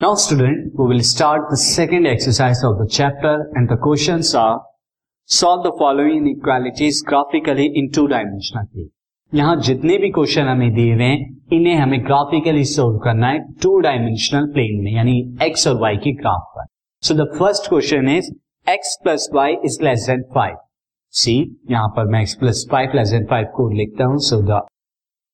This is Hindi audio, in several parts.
Now student, we will start the second exercise of the chapter and the questions are solve the following inequalities graphically in two dimensional. यहाँ जितने भी क्वेश्चन हमें दिए हुए हैं इन्हें हमें ग्राफिकली सोल्व करना है टू डायमेंशनल प्लेन में यानी एक्स और वाई की ग्राफ पर so the first question is X plus Y is less than five see यहाँ पर मैं X plus five less than five को लिखता हूँ so the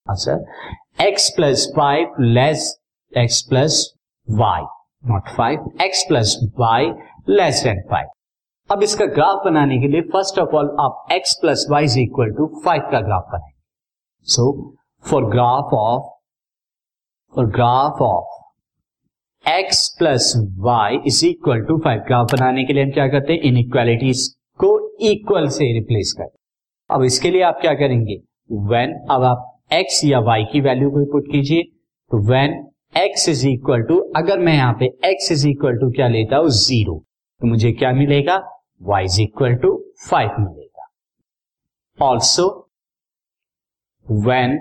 answer X plus five less X plus Y not five X plus Y less than five अब इसका ग्राफ बनाने के लिए फ़र्स्ट ऑफ़ ऑल आप X plus Y is equal to five का ग्राफ बनाएँगे। So for graph of for graph of X plus Y is equal to five graph बनाने के लिए हम क्या करते हैं? इन इक्वालिटीज को इक्वल से रिप्लेस करते अब इसके लिए आप क्या करेंगे? वेन अब आप एक्स या वाई की वैल्यू को पुट कीजिए। तो when X is equal to अगर मैं यहाँ पे एक्स इज़ इक्वल टू क्या लेता हूँ? ज़ीरो तो मुझे क्या मिलेगा? Y is equal to five मिलेगा. Also when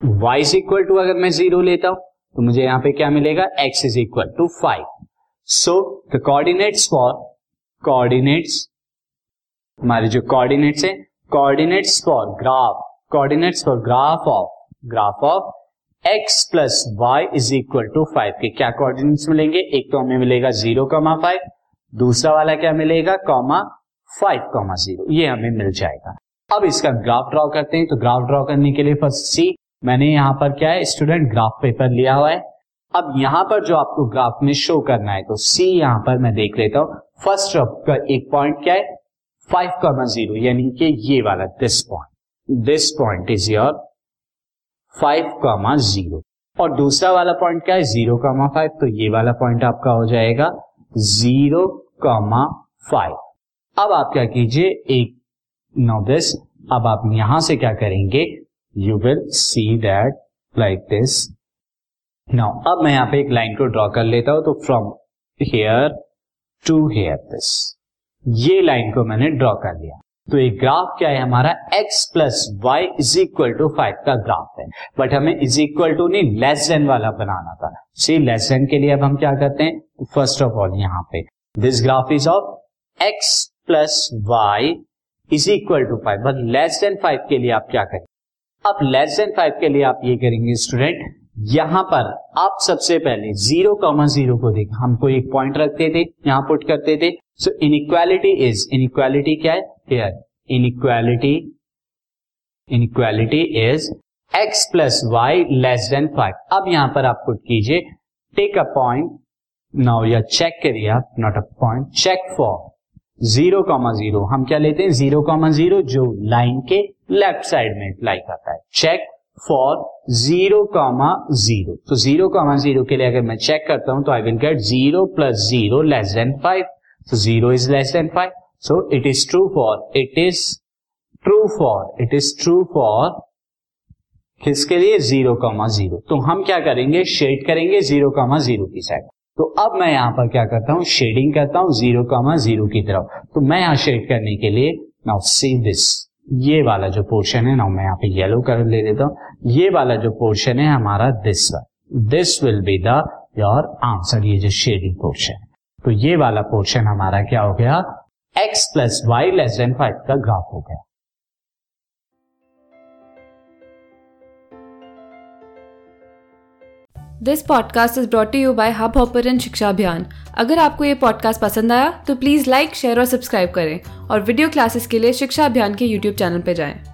Y is equal to अगर मैं ज़ीरो लेता हूँ तो मुझे यहाँ पे क्या मिलेगा? X is equal to five so the coordinates for coordinates हमारे जो कोऑर्डिनेट्स है coordinates for graph coordinates for graph of graph of X plus Y is equal to five के क्या कोऑर्डिनेट्स मिलेंगे? एक तो हमें मिलेगा ज़ीरो कॉमा फाइव दूसरा वाला क्या मिलेगा? कॉमा फाइव कॉमा ज़ीरो ये हमें मिल जाएगा। अब इसका ग्राफ ड्रॉ करते हैं। तो ग्राफ ड्रॉ करने के लिए फ़र्स्ट सी मैंने यहाँ पर क्या है? स्टूडेंट ग्राफ पेपर लिया हुआ है। अब यहाँ पर जो आपको ग्राफ में शो करना है तो सी यहाँ पर मैं देख लेता हूँ। फ़र्स्ट का एक पॉइंट क्या है? फाइव कॉमा ज़ीरो यानी कि ये वाला this point this point is your five comma zero और दूसरा वाला पॉइंट क्या है? ज़ीरो कॉमा फाइव तो ये वाला पॉइंट आपका हो जाएगा ज़ीरो कॉमा फाइव अब आप क्या कीजिए? एक, नो, दिस। अब आप यहाँ से क्या करेंगे? You will see that like this now अब मैं यहाँ पे एक लाइन को ड्रॉ कर लेता हूँ तो from here to here this ये लाइन को मैंने ड्रॉ कर लिया। तो ये ग्राफ क्या है? हमारा x plus Y is equal to five का ग्राफ है। बट हमें इज़ इक्वल टू नहीं लेस देन वाला बनाना था। सी लेस देन के लिए अब हम क्या करते हैं? फ़र्स्ट ऑफ़ ऑल यहाँ पे। This graph is of x plus Y is equal to five but less than five के लिए आप क्या करें? अब लेस देन फाइव के लिए आप ये करेंगे स्टूडेंट यहाँ पर आप सबसे पहले ज़ीरो कॉमा ज़ीरो को देखा। हमको एक पॉइंट रखते थे, यहाँ पुट करते थे। सो इनइक्वालिटी इज़ इनइक्वालिटी क्या है? Here. Inequality inequality is X plus Y less than five अब यहाँ पर आप पुट कीजिए। टेक अ पॉइंट नाउ या चेक करिए आप not a point check for zero comma zero हम क्या लेते हैं? ज़ीरो कॉमा ज़ीरो जो लाइन के लेफ़्ट साइड में अप्लाई करता है। Check for zero comma zero तो ज़ीरो कॉमा ज़ीरो के लिए अगर मैं चेक करता हूँ तो I will get zero plus zero less than five तो zero is less than five so it is true for it is true for it is true for किसके लिए? ज़ीरो कॉमा ज़ीरो तो हम क्या करेंगे? शेड करेंगे ज़ीरो कॉमा ज़ीरो की साइड तो अब मैं यहाँ पर क्या करता हूँ? शेडिंग करता हूँ ज़ीरो कॉमा ज़ीरो की तरफ़. तो मैं यहाँ शेड करने के लिए नाउ सी दिस ये वाला जो पोर्शन है नाउ मैं यहाँ पे येलो कलर ले लेता हूँ. ये वाला जो पोर्शन है हमारा this this will be the your answer ये जो शेडिंग पोर्शन है. तो ये वाला पोर्शन हमारा क्या हो गया? X plus y less than five का ग्राफ हो गया। This podcast is brought you by hub hopper Shiksha Abhiyan अगर आपको ये पॉडकास्ट पसंद आया तो प्लीज़ लाइक शेयर और सब्सक्राइब करें। और वीडियो क्लासेस के लिए शिक्षा अभियान के यूट्यूब चैनल पर जाएँ।